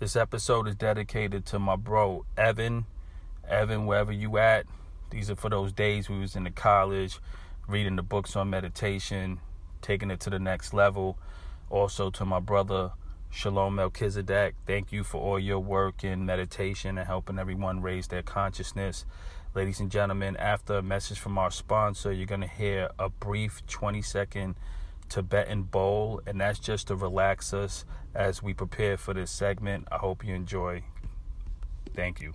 This episode is dedicated to my bro Evan. Evan, wherever you at, these are for those days we was in the college, reading the books on meditation, taking it to the next level. Also to my brother Shalom Melchizedek, thank you for all your work in meditation and helping everyone raise their consciousness. Ladies and gentlemen, after a message from our sponsor, you're going to hear a brief 20 second Tibetan bowl, and that's just to relax us as we prepare for this segment. I hope you enjoy. Thank you.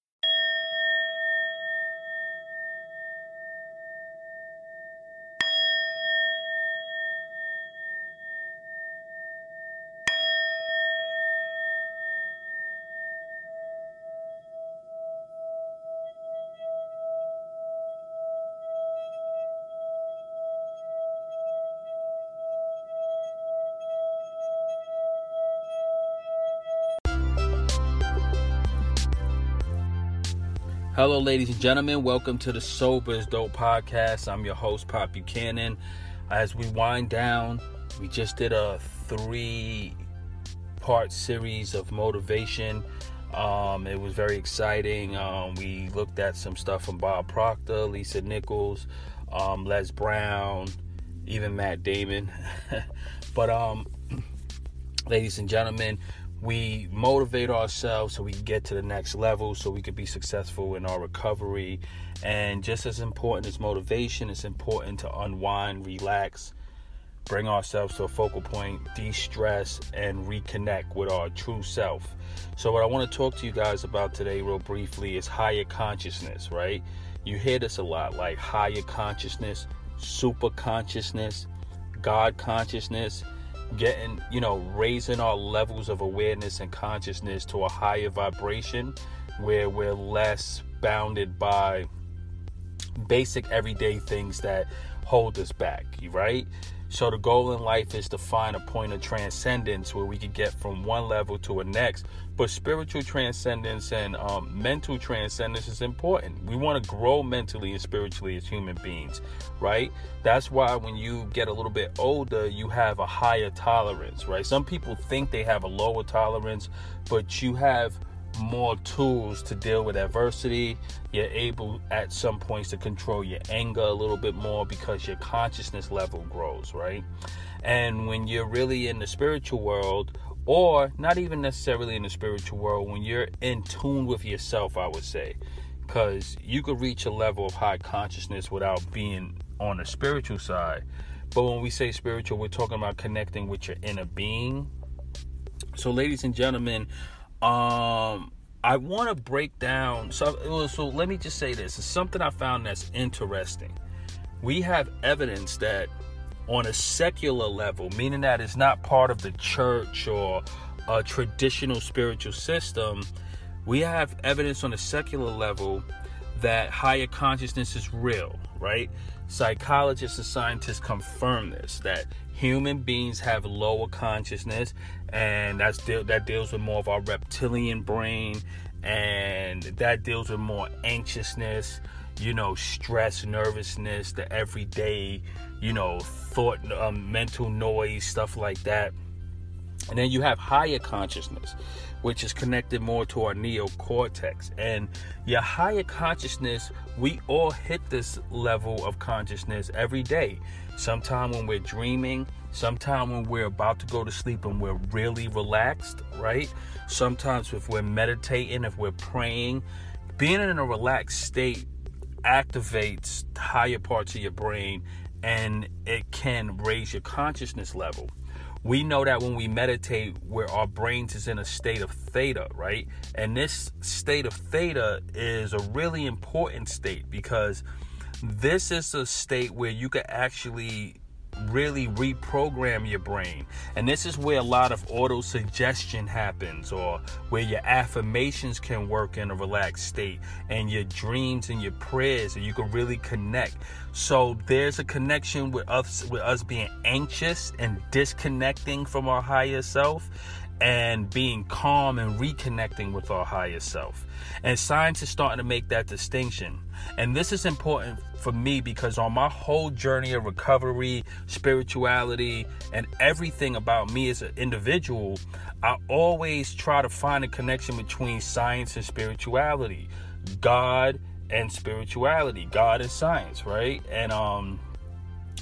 Hello, ladies and gentlemen. Welcome to the Sober is Dope podcast. I'm your host, Pop Buchanan. As we wind down, we just did a three part series of motivation. Um, it was very exciting. Um, we looked at some stuff from Bob Proctor, Lisa Nichols, um, Les Brown, even Matt Damon. but, um, ladies and gentlemen, we motivate ourselves so we can get to the next level so we can be successful in our recovery. And just as important as motivation it's important to unwind relax bring ourselves to a focal point de-stress and reconnect with our true self. So what i want to talk to you guys about today real briefly is higher consciousness right? You hear this a lot like higher consciousness super consciousness god consciousness getting, you know, raising our levels of awareness and consciousness to a higher vibration where we're less bounded by basic everyday things that hold us back, right? So the goal in life is to find a point of transcendence where we can get from one level to a next. But spiritual transcendence and um, mental transcendence is important. We want to grow mentally and spiritually as human beings, right? That's why when you get a little bit older, you have a higher tolerance, right? Some people think they have a lower tolerance, but you have more tools to deal with adversity. You're able at some points to control your anger a little bit more because your consciousness level grows, right? And when you're really in the spiritual world, or not even necessarily in the spiritual world, when you're in tune with yourself, I would say, because you could reach a level of high consciousness without being on the spiritual side. But when we say spiritual, we're talking about connecting with your inner being. So, ladies and gentlemen, um, I want to break down. So, so let me just say this: it's something I found that's interesting. We have evidence that, on a secular level, meaning that it's not part of the church or a traditional spiritual system, we have evidence on a secular level that higher consciousness is real, right? Psychologists and scientists confirm this that human beings have lower consciousness and that's de- that deals with more of our reptilian brain and that deals with more anxiousness you know stress nervousness the everyday you know thought um, mental noise stuff like that and then you have higher consciousness which is connected more to our neocortex. And your higher consciousness we all hit this level of consciousness every day. Sometime when we're dreaming sometime when we're about to go to sleep and we're really relaxed right? Sometimes if we're meditating if we're praying being in a relaxed state activates higher parts of your brain and it can raise your consciousness level we know that when we meditate where our brains is in a state of theta right? And this state of theta is a really important state because this is a state where you can actually really reprogram your brain. And this is where a lot of auto suggestion happens, or where your affirmations can work in a relaxed state, and your dreams and your prayers, and you can really connect. So there's a connection with us with us being anxious and disconnecting from our higher self and being calm and reconnecting with our higher self. And science is starting to make that distinction. And this is important for me because on my whole journey of recovery, spirituality, and everything about me as an individual, I always try to find a connection between science and spirituality, God and spirituality, God and science, right? And um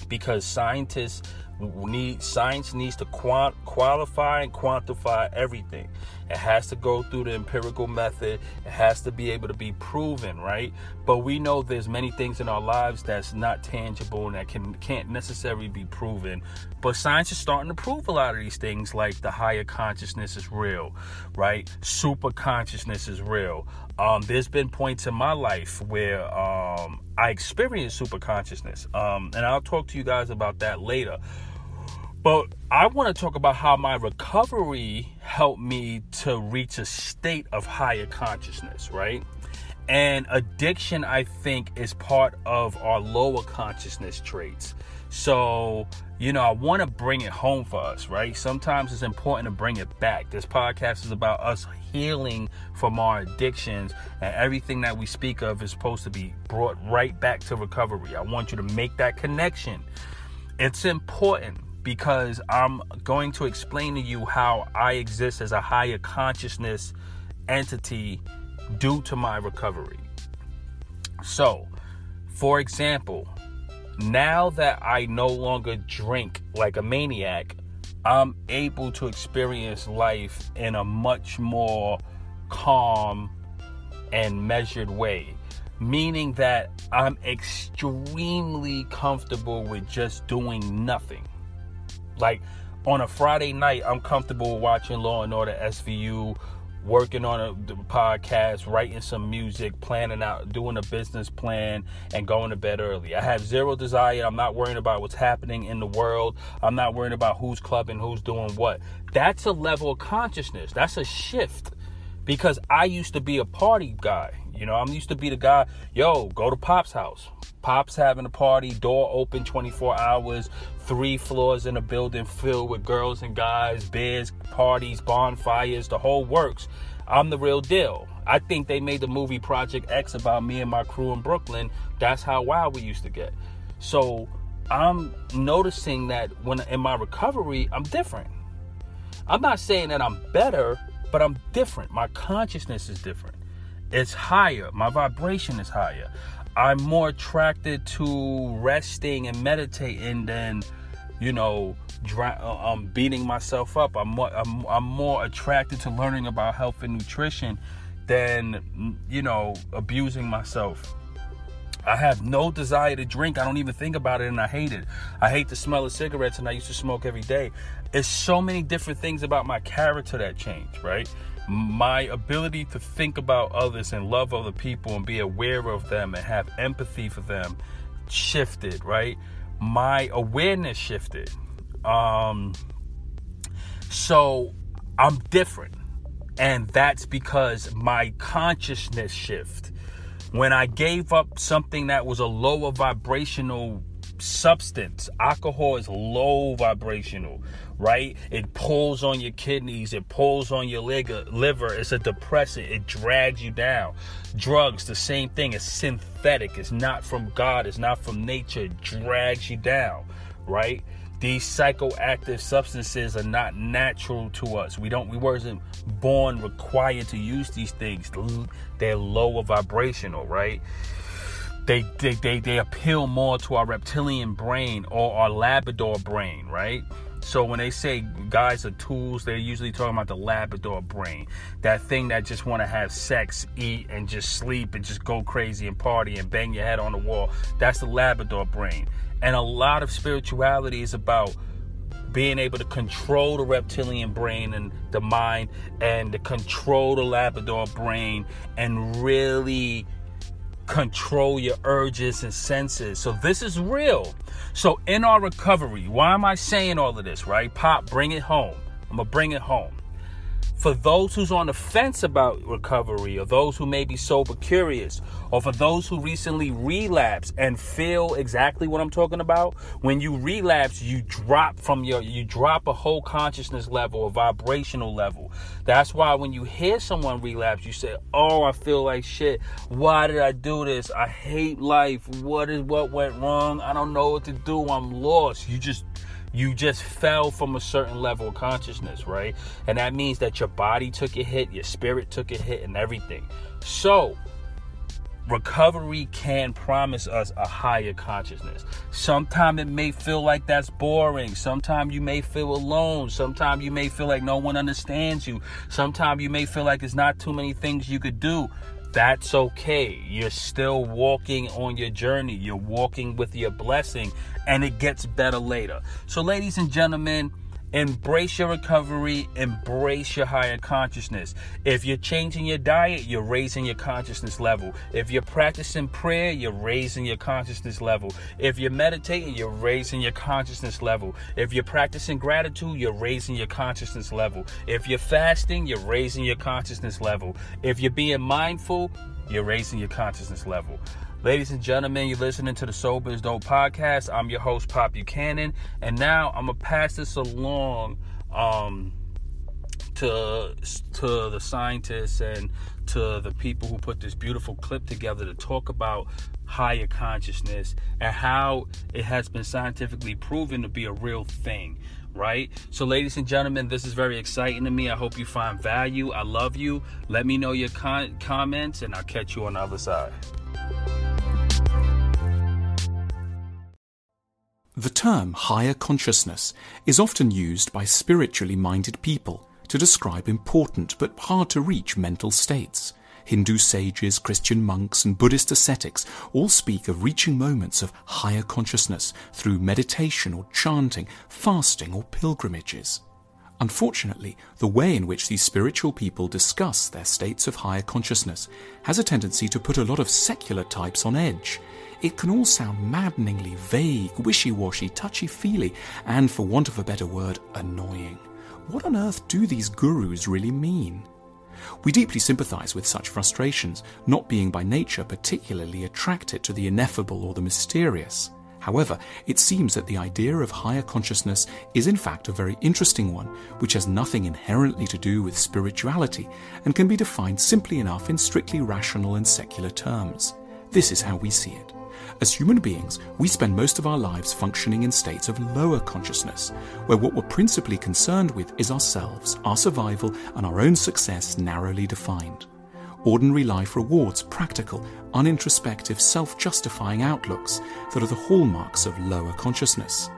because scientists need science needs to quant, qualify and quantify everything. It has to go through the empirical method. It has to be able to be proven, right? But we know there's many things in our lives that's not tangible and that can can't necessarily be proven. But science is starting to prove a lot of these things, like the higher consciousness is real, right? Super consciousness is real. Um, there's been points in my life where um, I experienced super consciousness, um, and I'll talk to you guys about that later. But I want to talk about how my recovery helped me to reach a state of higher consciousness, right? And addiction, I think, is part of our lower consciousness traits. So, you know, I want to bring it home for us, right? Sometimes it's important to bring it back. This podcast is about us healing from our addictions, and everything that we speak of is supposed to be brought right back to recovery. I want you to make that connection. It's important because I'm going to explain to you how I exist as a higher consciousness entity due to my recovery. So, for example, now that I no longer drink like a maniac, I'm able to experience life in a much more calm and measured way. Meaning that I'm extremely comfortable with just doing nothing. Like on a Friday night, I'm comfortable watching Law and Order SVU, working on a podcast, writing some music, planning out, doing a business plan, and going to bed early. I have zero desire. I'm not worrying about what's happening in the world. I'm not worrying about who's clubbing, who's doing what. That's a level of consciousness. That's a shift because I used to be a party guy. You know, I'm used to be the guy, yo, go to Pop's house. Pop's having a party, door open 24 hours, three floors in a building filled with girls and guys, beers, parties, bonfires, the whole works. I'm the real deal. I think they made the movie Project X about me and my crew in Brooklyn. That's how wild we used to get. So I'm noticing that when in my recovery, I'm different. I'm not saying that I'm better, but I'm different. My consciousness is different. It's higher. My vibration is higher. I'm more attracted to resting and meditating than, you know, dry, uh, um, beating myself up. I'm more, I'm, I'm more attracted to learning about health and nutrition than, you know, abusing myself. I have no desire to drink. I don't even think about it and I hate it. I hate the smell of cigarettes and I used to smoke every day. It's so many different things about my character that changed, right? my ability to think about others and love other people and be aware of them and have empathy for them shifted, right? My awareness shifted. Um, so I'm different. And that's because my consciousness shift. When I gave up something that was a lower vibrational substance. Alcohol is low vibrational, right? It pulls on your kidneys, it pulls on your liver. It's a depressant, it drags you down. Drugs, the same thing, it's synthetic, it's not from God, it's not from nature, it drags you down, right? These psychoactive substances are not natural to us. We don't we wasn't born required to use these things. They're lower vibrational, right? They, they, they, they appeal more to our reptilian brain or our Labrador brain, right? So when they say guys are tools, they're usually talking about the Labrador brain. That thing that just want to have sex, eat, and just sleep and just go crazy and party and bang your head on the wall. That's the Labrador brain. And a lot of spirituality is about being able to control the reptilian brain and the mind and to control the Labrador brain and really control your urges and senses. So this is real. So in our recovery, why am I saying all of this, right? Pop, bring it home. I'm going to bring it home for those who's on the fence about recovery, or those who may be sober curious, or for those who recently relapse and feel exactly what I'm talking about, when you relapse, you drop from your, you drop a whole consciousness level, a vibrational level. That's why when you hear someone relapse, you say, "Oh, I feel like shit. Why did I do this? I hate life. What is what went wrong? I don't know what to do. I'm lost." You just you just fell from a certain level of consciousness, right? And that means that your body took a hit, your spirit took a hit, and everything. So, recovery can promise us a higher consciousness. Sometimes it may feel like that's boring. Sometimes you may feel alone. Sometimes you may feel like no one understands you. Sometimes you may feel like there's not too many things you could do that's okay. You're still walking on your journey. You're walking with your blessing, and it gets better later. So, ladies and gentlemen, Embrace your recovery, embrace your higher consciousness. If you're changing your diet, you're raising your consciousness level. If you're practicing prayer, you're raising your consciousness level. If you're meditating, you're raising your consciousness level. If you're practicing gratitude, you're raising your consciousness level. If you're fasting, you're raising your consciousness level. If you're being mindful, you're raising your consciousness level. Ladies and gentlemen, you're listening to the Sober is Dope podcast. I'm your host, Pop Buchanan, and now I'm gonna pass this along um, to to the scientists and to the people who put this beautiful clip together to talk about higher consciousness and how it has been scientifically proven to be a real thing right? So, ladies and gentlemen, this is very exciting to me. I hope you find value. I love you. Let me know your con- comments, and I'll catch you on the other side. The term higher consciousness is often used by spiritually minded people to describe important but hard to reach mental states. Hindu sages, Christian monks, and Buddhist ascetics all speak of reaching moments of higher consciousness through meditation or chanting, fasting, or pilgrimages. Unfortunately, the way in which these spiritual people discuss their states of higher consciousness has a tendency to put a lot of secular types on edge it can all sound maddeningly vague, wishy washy, touchy feely, and for want of a better word, annoying. What on earth do these gurus really mean? We deeply sympathize with such frustrations, not being by nature particularly attracted to the ineffable or the mysterious. However, it seems that the idea of higher consciousness is in fact a very interesting one, which has nothing inherently to do with spirituality and can be defined simply enough in strictly rational and secular terms. This is how we see it. As human beings, we spend most of our lives functioning in states of lower consciousness, where what we're principally concerned with is ourselves, our survival, and our own success narrowly defined. Ordinary life rewards practical, unintrospective, self justifying outlooks that are the hallmarks of lower consciousness.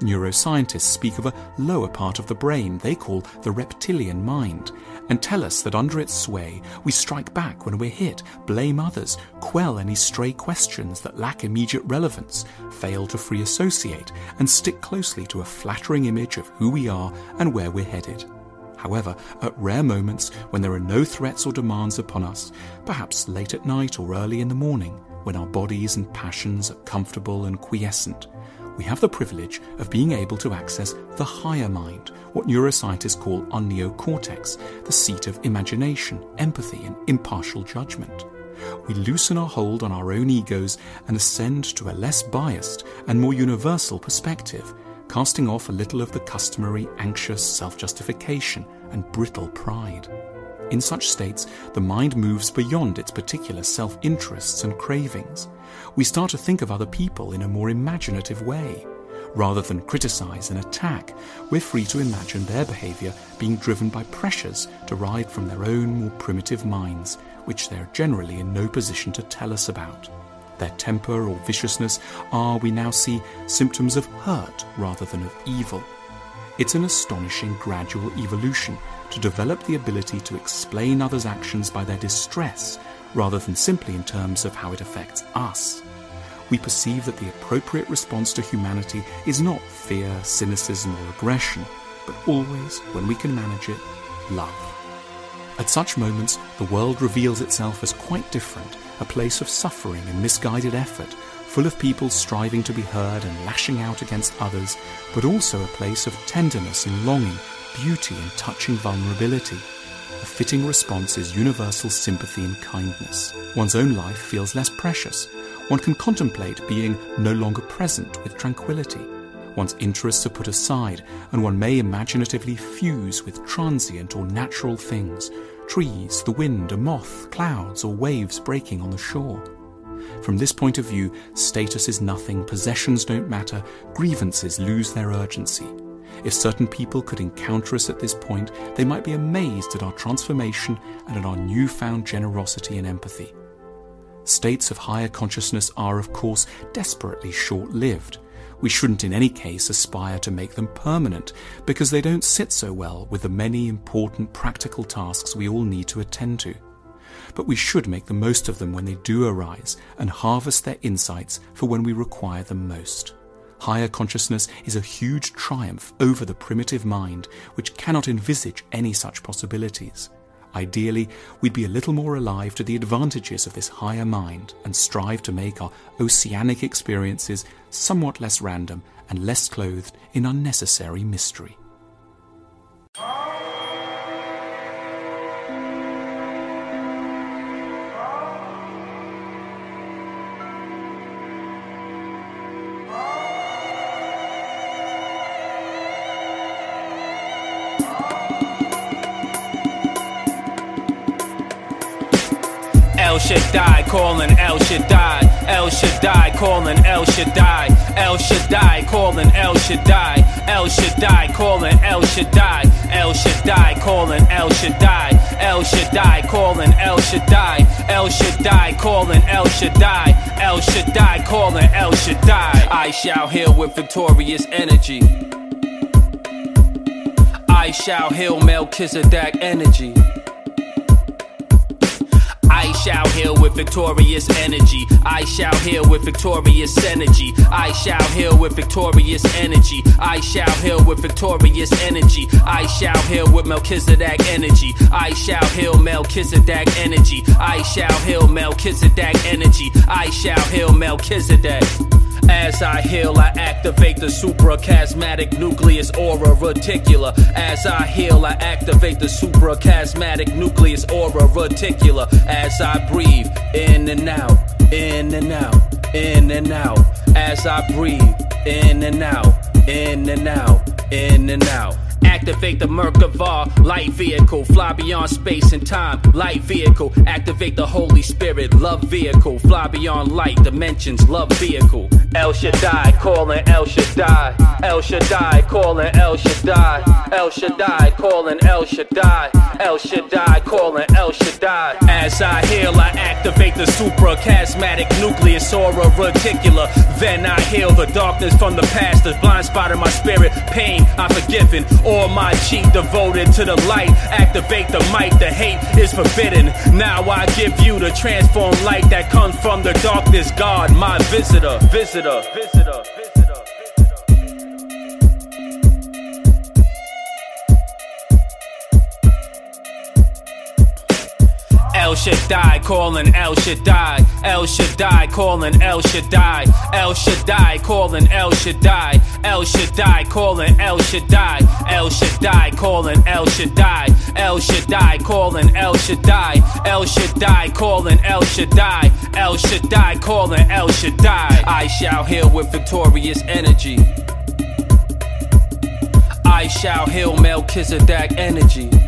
Neuroscientists speak of a lower part of the brain they call the reptilian mind, and tell us that under its sway we strike back when we're hit, blame others, quell any stray questions that lack immediate relevance, fail to free associate, and stick closely to a flattering image of who we are and where we're headed. However, at rare moments when there are no threats or demands upon us, perhaps late at night or early in the morning, when our bodies and passions are comfortable and quiescent, we have the privilege of being able to access the higher mind, what neuroscientists call our neocortex, the seat of imagination, empathy, and impartial judgment. We loosen our hold on our own egos and ascend to a less biased and more universal perspective, casting off a little of the customary anxious self justification and brittle pride. In such states, the mind moves beyond its particular self interests and cravings. We start to think of other people in a more imaginative way. Rather than criticize and attack, we're free to imagine their behavior being driven by pressures derived from their own more primitive minds, which they're generally in no position to tell us about. Their temper or viciousness are, we now see, symptoms of hurt rather than of evil. It's an astonishing gradual evolution to develop the ability to explain others' actions by their distress rather than simply in terms of how it affects us. We perceive that the appropriate response to humanity is not fear, cynicism, or aggression, but always, when we can manage it, love. At such moments, the world reveals itself as quite different, a place of suffering and misguided effort, full of people striving to be heard and lashing out against others, but also a place of tenderness and longing, beauty and touching vulnerability. A fitting response is universal sympathy and kindness. One's own life feels less precious. One can contemplate being no longer present with tranquility. One's interests are put aside, and one may imaginatively fuse with transient or natural things trees, the wind, a moth, clouds, or waves breaking on the shore. From this point of view, status is nothing, possessions don't matter, grievances lose their urgency. If certain people could encounter us at this point, they might be amazed at our transformation and at our newfound generosity and empathy. States of higher consciousness are, of course, desperately short lived. We shouldn't in any case aspire to make them permanent because they don't sit so well with the many important practical tasks we all need to attend to. But we should make the most of them when they do arise and harvest their insights for when we require them most. Higher consciousness is a huge triumph over the primitive mind, which cannot envisage any such possibilities. Ideally, we'd be a little more alive to the advantages of this higher mind and strive to make our oceanic experiences somewhat less random and less clothed in unnecessary mystery. El Shaddai calling El Shaddai. El Shaddai calling El Shaddai. El Shaddai calling El Shaddai. El Shaddai calling El Shaddai. El Shaddai calling El Shaddai. El Shaddai calling El Shaddai. El Shaddai calling El Shaddai. El Shaddai calling El Shaddai. I shall heal with victorious energy. I shall heal Melchizedek energy. I shall heal with victorious energy. I shall heal with victorious energy. I shall heal with victorious energy. I shall heal with victorious energy. I shall heal with Melchizedek energy. I shall heal Melchizedek energy. I shall heal Melchizedek energy. I shall heal Melchizedek. As I heal, I activate the suprachiasmatic nucleus aura reticular. As I heal, I activate the suprachiasmatic nucleus aura reticular. As I breathe in and out, in and out, in and out. As I breathe in and out, in and out, in and out. Activate the Merkava light vehicle, fly beyond space and time. Light vehicle, activate the Holy Spirit, love vehicle, fly beyond light dimensions, love vehicle. El Shaddai calling El Shaddai. El Shaddai calling El Shaddai. El Shaddai calling El Shaddai. El Shaddai calling El Shaddai. As I heal, I activate the suprachiasmatic nucleus aura reticular. Then I heal the darkness from the past, the blind spot in my spirit. Pain, I'm forgiven. All my chi devoted to the light. Activate the might, the hate is forbidden. Now I give you the transformed light that comes from the darkness. God, my visitor, visitor, visitor, visitor. El Shaddai calling El Shaddai. El Shaddai calling El Shaddai. El Shaddai calling El Shaddai. El Shaddai calling El Shaddai. El Shaddai calling El Shaddai. El Shaddai calling El Shaddai. El Shaddai calling El Shaddai. El Shaddai calling El Shaddai. I shall heal with victorious energy. I shall heal Melchizedek energy.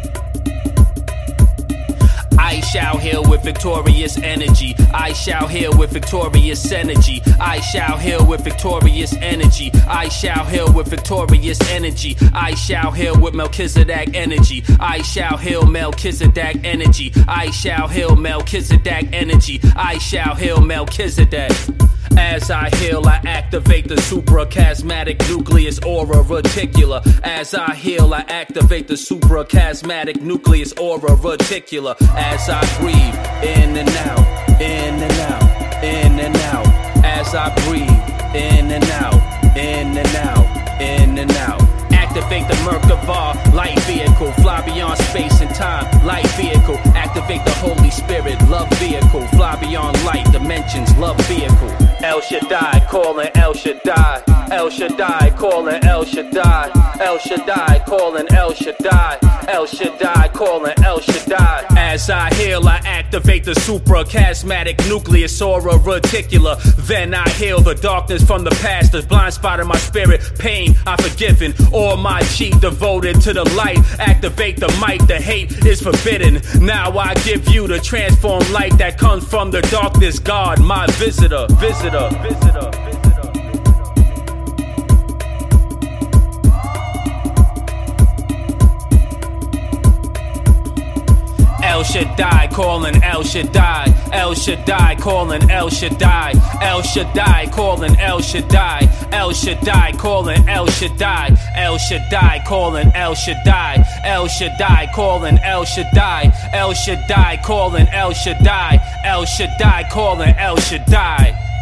I shall heal with victorious energy. I shall heal with victorious energy. I shall heal with victorious energy. I shall heal with victorious energy. I shall heal with Melchizedek energy. I shall heal Melchizedek energy. I shall heal Melchizedek energy. I shall heal Melchizedek. As I heal, I activate the suprachiasmatic nucleus aura reticular. As I heal, I activate the suprachiasmatic nucleus aura reticular. As I breathe in and out, in and out, in and out. As I breathe in and out, in and out, in and out. activate the Merkava light vehicle, fly beyond space and time, light vehicle, activate the Holy Spirit, love vehicle, fly beyond light dimensions, love vehicle. El Shaddai, calling El Shaddai, El Shaddai, calling El Shaddai, El Shaddai, calling El Shaddai, El Shaddai, calling El Shaddai. As I heal, I activate the suprachiasmatic nucleus aura reticular. Then I heal the darkness from the past, the blind spot in my spirit, pain I forgiven. All my chi devoted to the light, activate the might, the hate is forbidden. Now I give you the transformed light that comes from the darkness, God, my visitor, visitor, visitor, visitor. El Shaddai calling El Shaddai. El Shaddai calling El Shaddai. El Shaddai calling El Shaddai. El Shaddai calling El Shaddai. El Shaddai calling El Shaddai. El Shaddai calling El Shaddai. El Shaddai calling El Shaddai. El Shaddai calling El Shaddai.